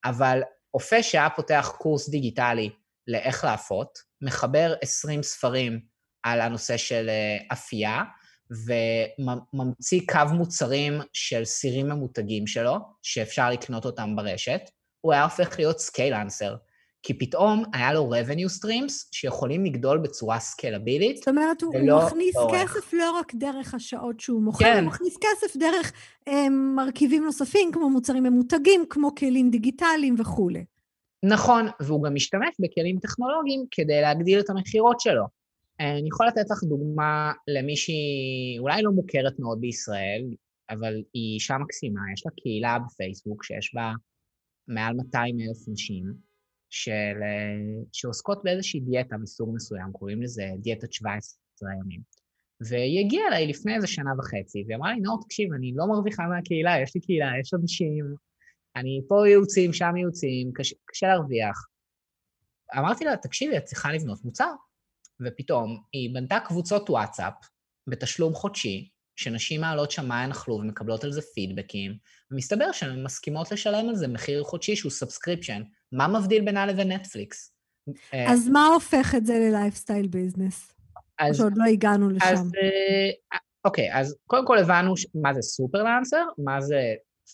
אבל אופה שהיה פותח קורס דיגיטלי לאיך לאפות, מחבר 20 ספרים על הנושא של אה, אפייה, וממציא קו מוצרים של סירים ממותגים שלו, שאפשר לקנות אותם ברשת, הוא היה הופך להיות סקיילנסר. כי פתאום היה לו revenue streams שיכולים לגדול בצורה סקלבילית. זאת אומרת, הוא מכניס אורך. כסף לא רק דרך השעות שהוא מוכר, כן. הוא מכניס כסף דרך אה, מרכיבים נוספים, כמו מוצרים ממותגים, כמו כלים דיגיטליים וכולי. נכון, והוא גם משתמש בכלים טכנולוגיים כדי להגדיל את המכירות שלו. אני יכול לתת לך דוגמה למישהי אולי לא מוכרת מאוד בישראל, אבל היא אישה מקסימה, יש לה קהילה בפייסבוק שיש בה מעל 200 אלף נשים, של, שעוסקות באיזושהי דיאטה מסוג מסוים, קוראים לזה דיאטת 17 ימים. והיא הגיעה אליי לפני איזה שנה וחצי, והיא אמרה לי, נאור, תקשיב, אני לא מרוויחה מהקהילה, יש לי קהילה, יש אנשים, אני פה ייעוצים, שם ייעוצים, קשה, קשה להרוויח. אמרתי לה, תקשיבי, את צריכה לבנות מוצר. ופתאום היא בנתה קבוצות וואטסאפ בתשלום חודשי, שנשים מעלות שם מה הן אכלו ומקבלות על זה פידבקים, ומסתבר שהן מסכימות לשלם על זה מחיר חודשי שהוא subscription. מה מבדיל בינה לבין נטפליקס? אה, אז מה הופך את זה ל lifestyle business? או שעוד לא הגענו לשם. אז, אה, אוקיי, אז קודם כל הבנו מה זה סופרלנסר, מה זה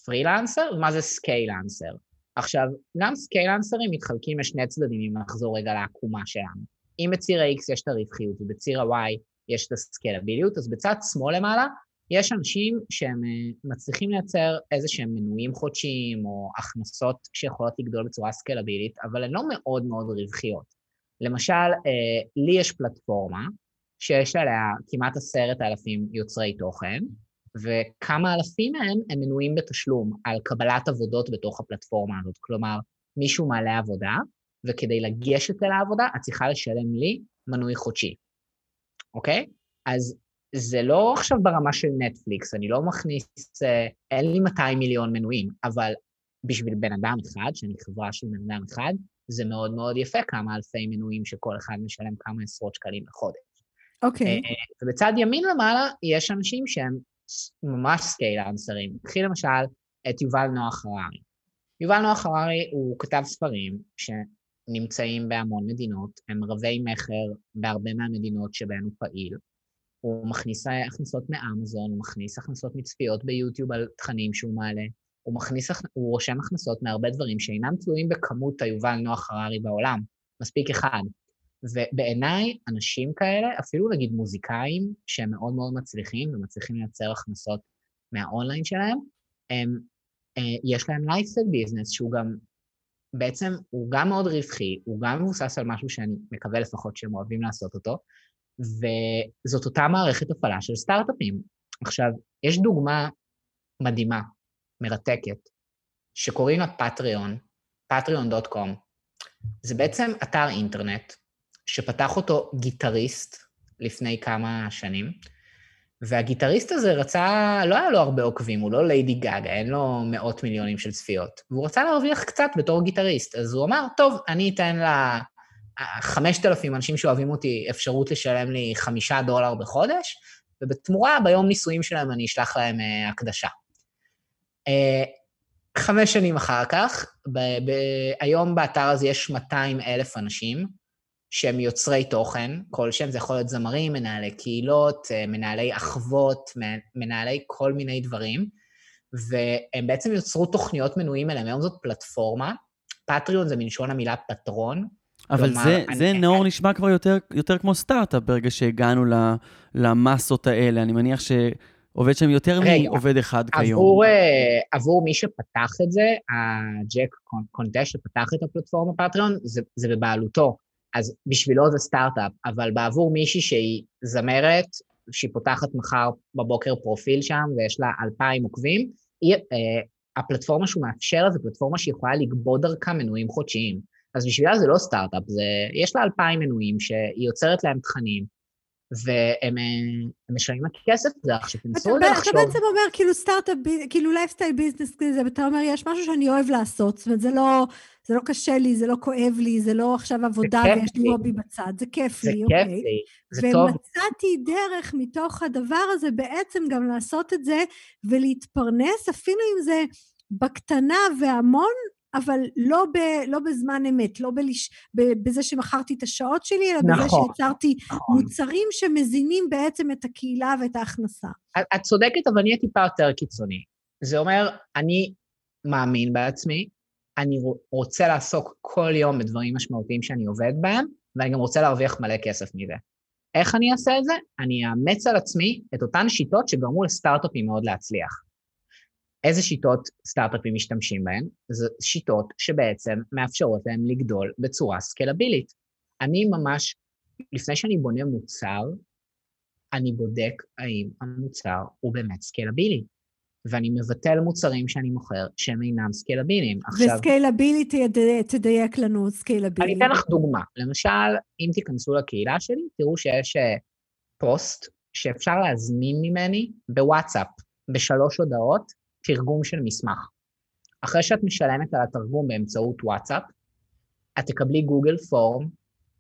פרילנסר ומה זה סקיילנסר. עכשיו, גם סקיילנסרים מתחלקים לשני צדדים, אם נחזור רגע לעקומה שלנו. אם בציר ה-X יש את הרווחיות ובציר ה-Y יש את הסקלביליות, אז בצד שמאל למעלה יש אנשים שהם אה, מצליחים לייצר איזה שהם מנויים חודשיים או הכנסות שיכולות לגדול בצורה סקלבילית, אבל הן לא מאוד מאוד רווחיות. למשל, אה, לי יש פלטפורמה שיש עליה כמעט עשרת אלפים יוצרי תוכן, וכמה אלפים מהם הם מנויים בתשלום על קבלת עבודות בתוך הפלטפורמה הזאת. כלומר, מישהו מעלה עבודה, וכדי לגשת אל העבודה, את צריכה לשלם לי מנוי חודשי, אוקיי? אז זה לא עכשיו ברמה של נטפליקס, אני לא מכניס, אה, אין לי 200 מיליון מנויים, אבל בשביל בן אדם אחד, שאני חברה של בן אדם אחד, זה מאוד מאוד יפה כמה אלפי מנויים שכל אחד משלם כמה עשרות שקלים לחודש. אוקיי. Okay. אה, ובצד ימין למעלה, יש אנשים שהם ממש סקיילנסרים. קחי למשל את יובל נוח הררי. יובל נוח הררי הוא כתב ספרים נמצאים בהמון מדינות, הם רבי מכר בהרבה מהמדינות שבהן הוא פעיל. הוא מכניס הכנסות מאמזון, הוא מכניס הכנסות מצפיות ביוטיוב על תכנים שהוא מעלה. הוא, מכניס, הוא רושם הכנסות מהרבה דברים שאינם תלויים בכמות היובל נוח הררי בעולם, מספיק אחד. ובעיניי, אנשים כאלה, אפילו נגיד מוזיקאים שהם מאוד מאוד מצליחים ומצליחים לייצר הכנסות מהאונליין שלהם, הם, אה, יש להם lifestyle business שהוא גם, בעצם הוא גם מאוד רווחי, הוא גם מבוסס על משהו שאני מקווה לפחות שהם אוהבים לעשות אותו, וזאת אותה מערכת הפעלה של סטארט-אפים. עכשיו, יש דוגמה מדהימה, מרתקת, שקוראים לה פטריון, patreon.com. זה בעצם אתר אינטרנט שפתח אותו גיטריסט לפני כמה שנים, והגיטריסט הזה רצה, לא היה לו הרבה עוקבים, הוא לא ליידי גאגה, אין לו מאות מיליונים של צפיות, והוא רצה להרוויח קצת בתור גיטריסט, אז הוא אמר, טוב, אני אתן לה חמשת אלפים אנשים שאוהבים אותי אפשרות לשלם לי חמישה דולר בחודש, ובתמורה ביום נישואים שלהם אני אשלח להם uh, הקדשה. Uh, חמש שנים אחר כך, ב- ב- היום באתר הזה יש 200 אלף אנשים שהם יוצרי תוכן כלשהם, זה יכול להיות זמרים, מנהלי קהילות, uh, מנהלי אחוות, מנהלי כל מיני דברים, והם בעצם יוצרו תוכניות מנויים אליהם. היום זאת פלטפורמה, פטריון זה מלשון המילה פטרון, אבל כלומר, זה, אני... זה נאור נשמע כבר יותר, יותר כמו סטארט-אפ ברגע שהגענו למסות האלה. אני מניח שעובד שם יותר מעובד אחד עבור, כיום. עבור, אה, עבור מי שפתח את זה, הג'ק קונטש שפתח את הפלטפורמה פטריון, זה, זה בבעלותו. אז בשבילו זה סטארט-אפ, אבל בעבור מישהי שהיא זמרת, שהיא פותחת מחר בבוקר פרופיל שם ויש לה אלפיים עוקבים, היא, אה, הפלטפורמה שהוא מאפשר לה זה פלטפורמה שיכולה לגבות דרכה מנויים חודשיים. אז בשבילה זה לא סטארט-אפ, זה, יש לה אלפיים מנויים שהיא יוצרת להם תכנים, והם משלמים לה כסף זה עכשיו, תנסו לחשוב. אתה בעצם אומר כאילו סטארט-אפ, כאילו lifestyle business כזה, ואתה אומר, יש משהו שאני אוהב לעשות, זאת אומרת, זה לא, זה לא קשה לי, זה לא כואב לי, זה לא עכשיו עבודה ויש לי hobby בצד, זה כיף לי, אוקיי. זה כיף לי, זה טוב. ומצאתי דרך מתוך הדבר הזה בעצם גם לעשות את זה ולהתפרנס, אפילו אם זה בקטנה והמון, אבל לא, ב, לא בזמן אמת, לא בלש, ב, בזה שמכרתי את השעות שלי, אלא נכון, בזה שיצרתי נכון. מוצרים שמזינים בעצם את הקהילה ואת ההכנסה. את, צודקת, אבל אני אהיה טיפה יותר קיצוני. זה אומר, אני מאמין בעצמי, אני רוצה לעסוק כל יום בדברים משמעותיים שאני עובד בהם, ואני גם רוצה להרוויח מלא כסף מזה. איך אני אעשה את זה? אני אאמץ על עצמי את אותן שיטות שגרמו לסטארט-אפים מאוד להצליח. איזה שיטות סטארט-אפים משתמשים בהן? זה שיטות שבעצם מאפשרות להם לגדול בצורה סקלבילית. אני ממש, לפני שאני בונה מוצר, אני בודק האם המוצר הוא באמת סקלבילי. ואני מבטל מוצרים שאני מוכר שהם אינם סקלביליים. וסקלבילי תדייק לנו סקלבילי. אני אתן לך דוגמה. למשל, אם תיכנסו לקהילה שלי, תראו שיש אה, פוסט שאפשר להזמין ממני בוואטסאפ, בשלוש הודעות, תרגום של מסמך. אחרי שאת משלמת על התרגום באמצעות וואטסאפ, את תקבלי גוגל פורם,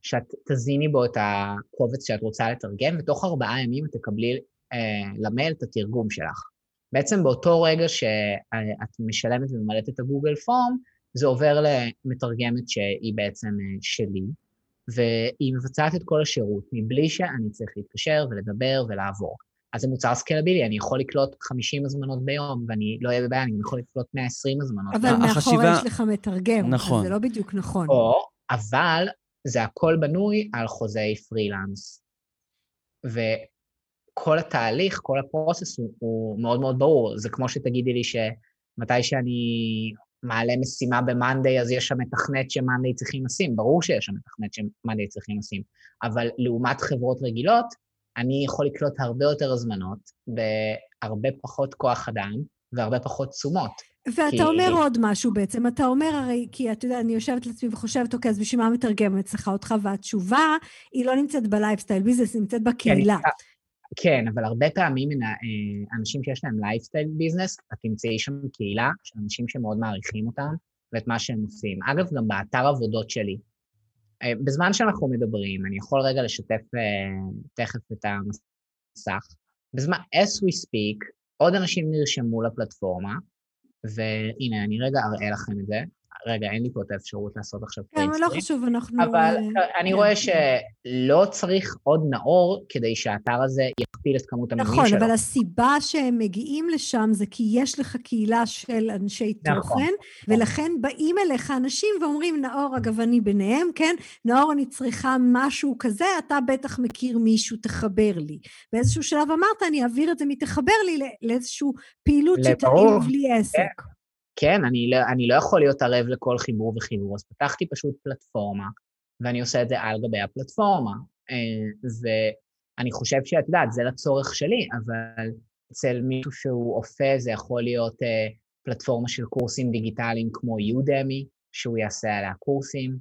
שאת תזיני בו את הקובץ שאת רוצה לתרגם, ותוך ארבעה ימים את תקבלי אה, למייל את התרגום שלך. בעצם באותו רגע שאת משלמת וממלאת את הגוגל פורם, זה עובר למתרגמת שהיא בעצם אה, שלי, והיא מבצעת את כל השירות מבלי שאני צריך להתקשר ולדבר ולעבור. אז זה מוצר סקלבילי, אני יכול לקלוט 50 הזמנות ביום, ואני לא אהיה בבעיה, אני יכול לקלוט 120 הזמנות. אבל מאחור יש לך מתרגם, נכון. אז זה לא בדיוק נכון. או, אבל זה הכל בנוי על חוזי פרילנס. וכל התהליך, כל הפרוסס הוא, הוא מאוד מאוד ברור. זה כמו שתגידי לי שמתי שאני מעלה משימה ב-Monday, אז יש שם מתכנת ש-Monday צריכים לשים. ברור שיש שם מתכנת ש-Monday צריכים לשים. אבל לעומת חברות רגילות, אני יכול לקלוט הרבה יותר הזמנות בהרבה פחות כוח אדם והרבה פחות תשומות. ואתה כי... אומר עוד משהו בעצם, אתה אומר הרי, כי אתה יודע, אני יושבת לעצמי וחושבת, אוקיי, אז בשביל מה מתרגמת צריכה אותך? והתשובה, היא לא נמצאת ב lifestyle business, היא נמצאת בקהילה. כן, כן, אבל הרבה פעמים אה, אנשים שיש להם lifestyle business, את תמצאי שם קהילה של אנשים שמאוד מעריכים אותם ואת מה שהם עושים. אגב, גם באתר עבודות שלי, בזמן שאנחנו מדברים, אני יכול רגע לשתף uh, תכף את המסך. בזמן, as we speak, עוד אנשים נרשמו לפלטפורמה, והנה, אני רגע אראה לכם את זה. רגע, אין לי פה את האפשרות לעשות עכשיו כן, אבל לא חשוב, אנחנו... אבל אה, אני כן. רואה שלא צריך עוד נאור כדי שהאתר הזה יכפיל את כמות המנויים נכון, שלו. אבל הסיבה שהם מגיעים לשם זה כי יש לך קהילה של אנשי נכון, תוכן, ולכן באים אליך אנשים ואומרים, נאור, אגב, אני ביניהם, כן? נאור, אני צריכה משהו כזה, אתה בטח מכיר מישהו, תחבר לי. באיזשהו שלב אמרת, אני אעביר את זה מתחבר לי לא- לאיזושהי פעילות שתתאים לי עסק. כן, אני לא, אני לא יכול להיות ערב לכל חיבור וחיבור, אז פתחתי פשוט פלטפורמה, ואני עושה את זה על גבי הפלטפורמה. אה, ואני חושב שאת יודעת, זה לצורך שלי, אבל אצל מישהו שהוא אופה זה יכול להיות אה, פלטפורמה של קורסים דיגיטליים כמו יודמי, שהוא יעשה עליה קורסים,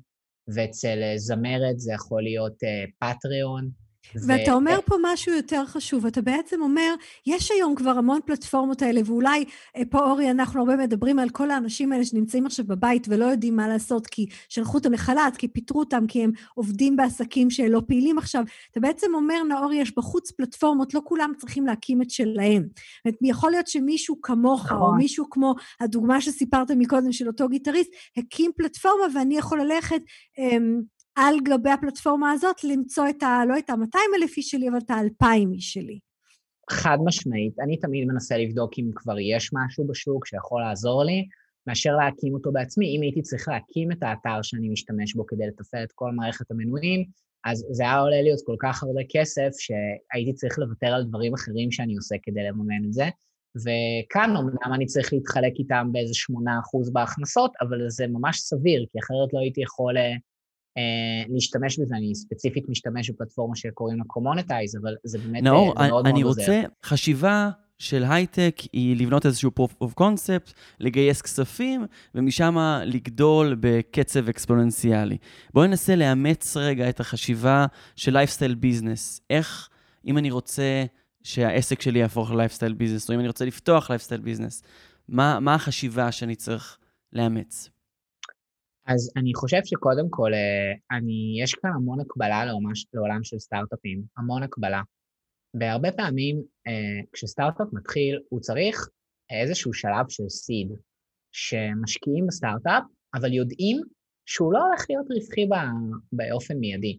ואצל אה, זמרת זה יכול להיות אה, פטריון. ואתה אומר פה משהו יותר חשוב, אתה בעצם אומר, יש היום כבר המון פלטפורמות האלה, ואולי אה, פה אורי, אנחנו הרבה מדברים על כל האנשים האלה שנמצאים עכשיו בבית ולא יודעים מה לעשות, כי שלחו אותם לחל"ת, כי פיטרו אותם, כי הם עובדים בעסקים שלא פעילים עכשיו. אתה בעצם אומר, נאור, יש בחוץ פלטפורמות, לא כולם צריכים להקים את שלהם. יכול להיות שמישהו כמוך, או נכון. מישהו כמו הדוגמה שסיפרת מקודם של אותו גיטריסט, הקים פלטפורמה ואני יכול ללכת אמ, על גבי הפלטפורמה הזאת למצוא את ה... לא את ה-200 אלף איש שלי, אבל את ה-2,000 איש שלי. חד משמעית, אני תמיד מנסה לבדוק אם כבר יש משהו בשוק שיכול לעזור לי, מאשר להקים אותו בעצמי. אם הייתי צריך להקים את האתר שאני משתמש בו כדי לתפעל את כל מערכת המנויים, אז זה היה עולה לי עוד כל כך הרבה כסף, שהייתי צריך לוותר על דברים אחרים שאני עושה כדי לממן את זה. וכאן אמנם אני צריך להתחלק איתם באיזה 8% בהכנסות, אבל זה ממש סביר, כי אחרת לא הייתי יכול אה, להשתמש בזה. אני ספציפית משתמש בפלטפורמה שקוראים לה קומונטייז, אבל זה באמת אה, נאור, מאוד אני מאוד עוזר. רוצה, חשיבה של הייטק היא לבנות איזשהו proof of concept, לגייס כספים, ומשם לגדול בקצב אקספוננציאלי. בואי ננסה לאמץ רגע את החשיבה של lifestyle business. איך, אם אני רוצה שהעסק שלי יהפוך ל lifestyle business, או אם אני רוצה לפתוח lifestyle business, מה, מה החשיבה שאני צריך לאמץ? אז אני חושב שקודם כל, אה, אני, יש כאן המון הקבלה לעולם, לעולם של סטארט-אפים, המון הקבלה. בהרבה פעמים, אה, כשסטארט-אפ מתחיל, הוא צריך איזשהו שלב של סיד, שמשקיעים בסטארט-אפ, אבל יודעים שהוא לא הולך להיות רווחי באופן מיידי.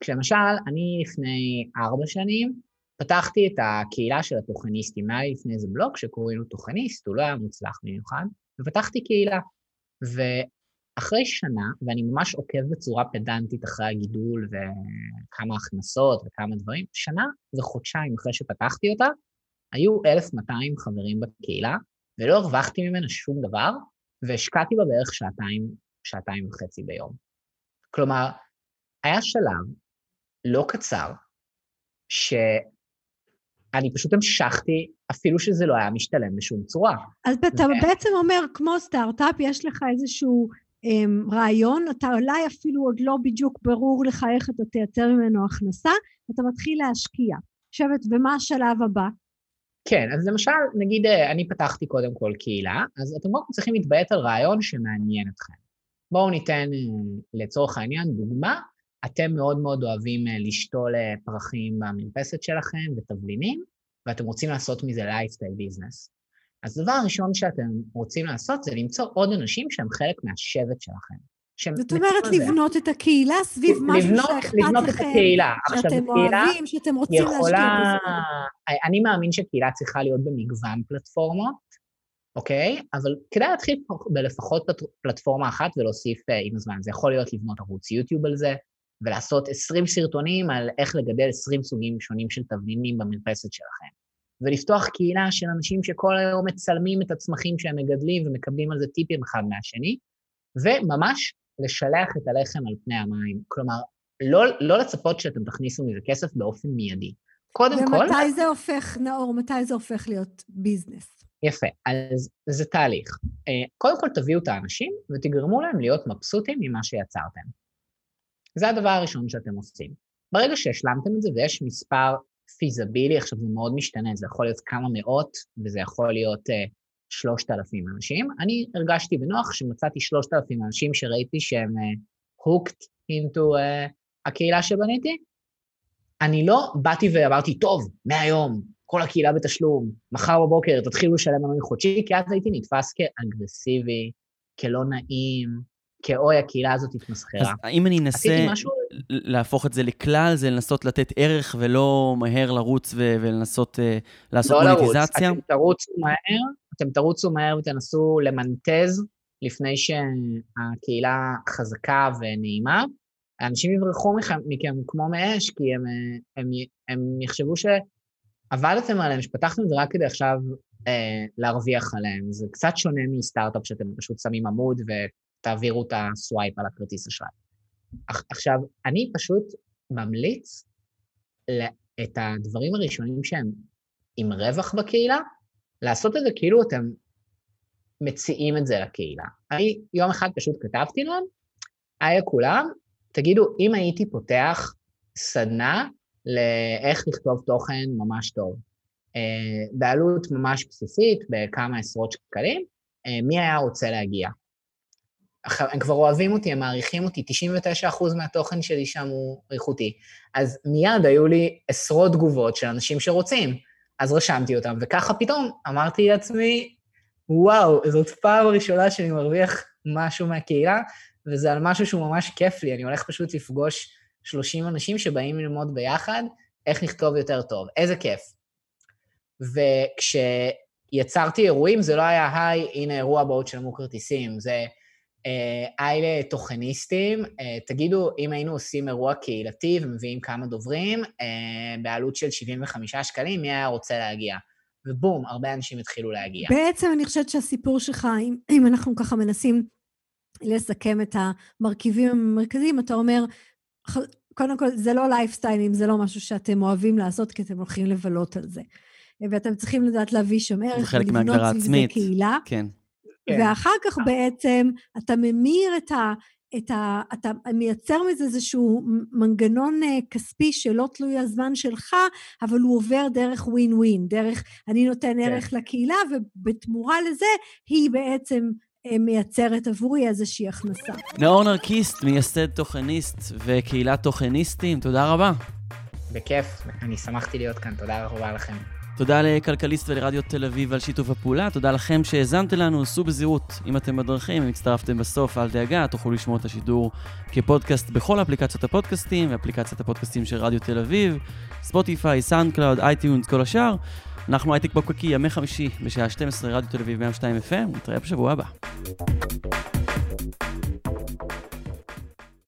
כשלמשל, אני לפני ארבע שנים, פתחתי את הקהילה של התוכניסטים, היה לי לפני איזה בלוג שקוראים לו תוכניסט, הוא לא היה מוצלח במיוחד, ופתחתי קהילה. ואחרי שנה, ואני ממש עוקב בצורה פדנטית אחרי הגידול וכמה הכנסות וכמה דברים, שנה וחודשיים אחרי שפתחתי אותה, היו 1,200 חברים בקהילה, ולא הרווחתי ממנה שום דבר, והשקעתי בה בערך שעתיים, שעתיים וחצי ביום. כלומר, היה שלב לא קצר, שאני פשוט המשכתי, אפילו שזה לא היה משתלם בשום צורה. אז אתה ו- בעצם אומר, כמו סטארט-אפ, יש לך איזשהו רעיון, אתה אולי אפילו עוד לא בדיוק ברור לך איך אתה תייצר ממנו הכנסה, אתה מתחיל להשקיע. חושבת, ומה השלב הבא? כן, אז למשל, נגיד אה, אני פתחתי קודם כל קהילה, אז אתם כל צריכים להתביית על רעיון שמעניין אתכם. בואו ניתן אה, לצורך העניין דוגמה, אתם מאוד מאוד אוהבים אה, לשתול פרחים במרפסת שלכם ותבלינים, ואתם רוצים לעשות מזה lifestyle business. אז הדבר הראשון שאתם רוצים לעשות זה למצוא עוד אנשים שהם חלק מהשבט שלכם. זאת אומרת. לבנות את הקהילה סביב משהו שאכפת לבנות את לכם, הקהילה. עכשיו, שאתם קהילה אוהבים, שאתם רוצים להשקיע יכולה... בזה. אני מאמין שקהילה צריכה להיות במגוון פלטפורמות, אוקיי? אבל כדאי להתחיל בלפחות פלט- פלטפורמה אחת ולהוסיף אה, עם הזמן. זה יכול להיות לבנות ערוץ יוטיוב על זה, ולעשות 20 סרטונים על איך לגדל 20 סוגים שונים של תבלינים במרפסת שלכם. ולפתוח קהילה של אנשים שכל היום מצלמים את הצמחים שהם מגדלים ומקבלים על זה טיפים אחד מהשני, וממש לשלח את הלחם על פני המים. כלומר, לא, לא לצפות שאתם תכניסו מזה כסף באופן מיידי. קודם כל... ומתי זה הופך, נאור, מתי זה הופך להיות ביזנס? יפה, אז זה תהליך. אה, קודם כל תביאו את האנשים ותגרמו להם להיות מבסוטים ממה שיצרתם. זה הדבר הראשון שאתם עושים. ברגע שהשלמתם את זה ויש מספר פיזבילי, עכשיו זה מאוד משתנה, זה יכול להיות כמה מאות וזה יכול להיות uh, שלושת אלפים אנשים. אני הרגשתי בנוח שמצאתי שלושת אלפים אנשים שראיתי שהם uh, hooked into uh, הקהילה שבניתי. אני לא באתי ואמרתי, טוב, מהיום, כל הקהילה בתשלום, מחר בבוקר תתחילו לשלם מנוי חודשי, כי אז הייתי נתפס כאגרסיבי, כלא נעים, כאוי, הקהילה הזאת התמסחרה. אז אם אני אנסה משהו... להפוך את זה לכלל, זה לנסות לתת ערך ולא מהר לרוץ ו- ולנסות uh, לעשות לא לרוץ, מוניטיזציה? אתם תרוצו מהר, אתם תרוצו מהר ותנסו למנטז לפני שהקהילה חזקה ונעימה. האנשים יברחו מכם, מכם כמו מאש, כי הם, הם, הם, הם יחשבו שעבדתם עליהם, שפתחתם את זה רק כדי עכשיו אה, להרוויח עליהם. זה קצת שונה מסטארט-אפ שאתם פשוט שמים עמוד ותעבירו את הסווייפ על הכרטיס אשראי. עכשיו, אני פשוט ממליץ את הדברים הראשונים שהם עם רווח בקהילה, לעשות את זה כאילו אתם מציעים את זה לקהילה. אני יום אחד פשוט כתבתי להם, היי לכולם, תגידו, אם הייתי פותח סדנה לאיך לכתוב תוכן ממש טוב, אה, בעלות ממש בסיסית, בכמה עשרות שקלים, אה, מי היה רוצה להגיע? הם כבר אוהבים אותי, הם מעריכים אותי, 99% מהתוכן שלי שם הוא איכותי. אז מיד היו לי עשרות תגובות של אנשים שרוצים, אז רשמתי אותם, וככה פתאום אמרתי לעצמי, וואו, זאת פעם ראשונה שאני מרוויח משהו מהקהילה, וזה על משהו שהוא ממש כיף לי, אני הולך פשוט לפגוש 30 אנשים שבאים ללמוד ביחד איך לכתוב יותר טוב. איזה כיף. וכשיצרתי אירועים, זה לא היה, היי, הנה אירוע באות שלמו כרטיסים, זה... היי אה, לתוכניסטים, אה, תגידו, אם היינו עושים אירוע קהילתי ומביאים כמה דוברים, אה, בעלות של 75 שקלים, מי היה רוצה להגיע? ובום, הרבה אנשים התחילו להגיע. בעצם אני חושבת שהסיפור שלך, אם, אם אנחנו ככה מנסים לסכם את המרכיבים המרכזיים, אתה אומר, קודם כל, זה לא לייפסטיילים, זה לא משהו שאתם אוהבים לעשות, כי אתם הולכים לבלות על זה. ואתם צריכים לדעת להביא שם ערך, זה חלק מהגדרה עצמית. קהילה. כן. כן. ואחר כך בעצם אתה ממיר את ה... את ה... אתה מייצר מזה איזשהו מנגנון אה, כספי שלא תלוי הזמן שלך, אבל הוא עובר דרך ווין ווין, דרך אני נותן כן. ערך לקהילה, ובתמורה לזה היא בעצם אה, מייצרת עבורי איזושהי הכנסה. נאור נרקיסט, מייסד תוכניסט וקהילת תוכניסטים, תודה רבה. בכיף, אני שמחתי להיות כאן, תודה רבה לכם. תודה לכלכליסט ולרדיו תל אביב על שיתוף הפעולה, תודה לכם שהאזנתם לנו, סעו בזהירות אם אתם בדרכים, אם הצטרפתם בסוף, אל דאגה, תוכלו לשמוע את השידור כפודקאסט בכל אפליקציות הפודקאסטים, ואפליקציית הפודקאסטים של רדיו תל אביב, Spotify, SoundCloud, iTunes, כל השאר. אנחנו הייטק בפקקים, ימי חמישי, בשעה 12, רדיו תל אביב 102 FM, נתראה בשבוע הבא.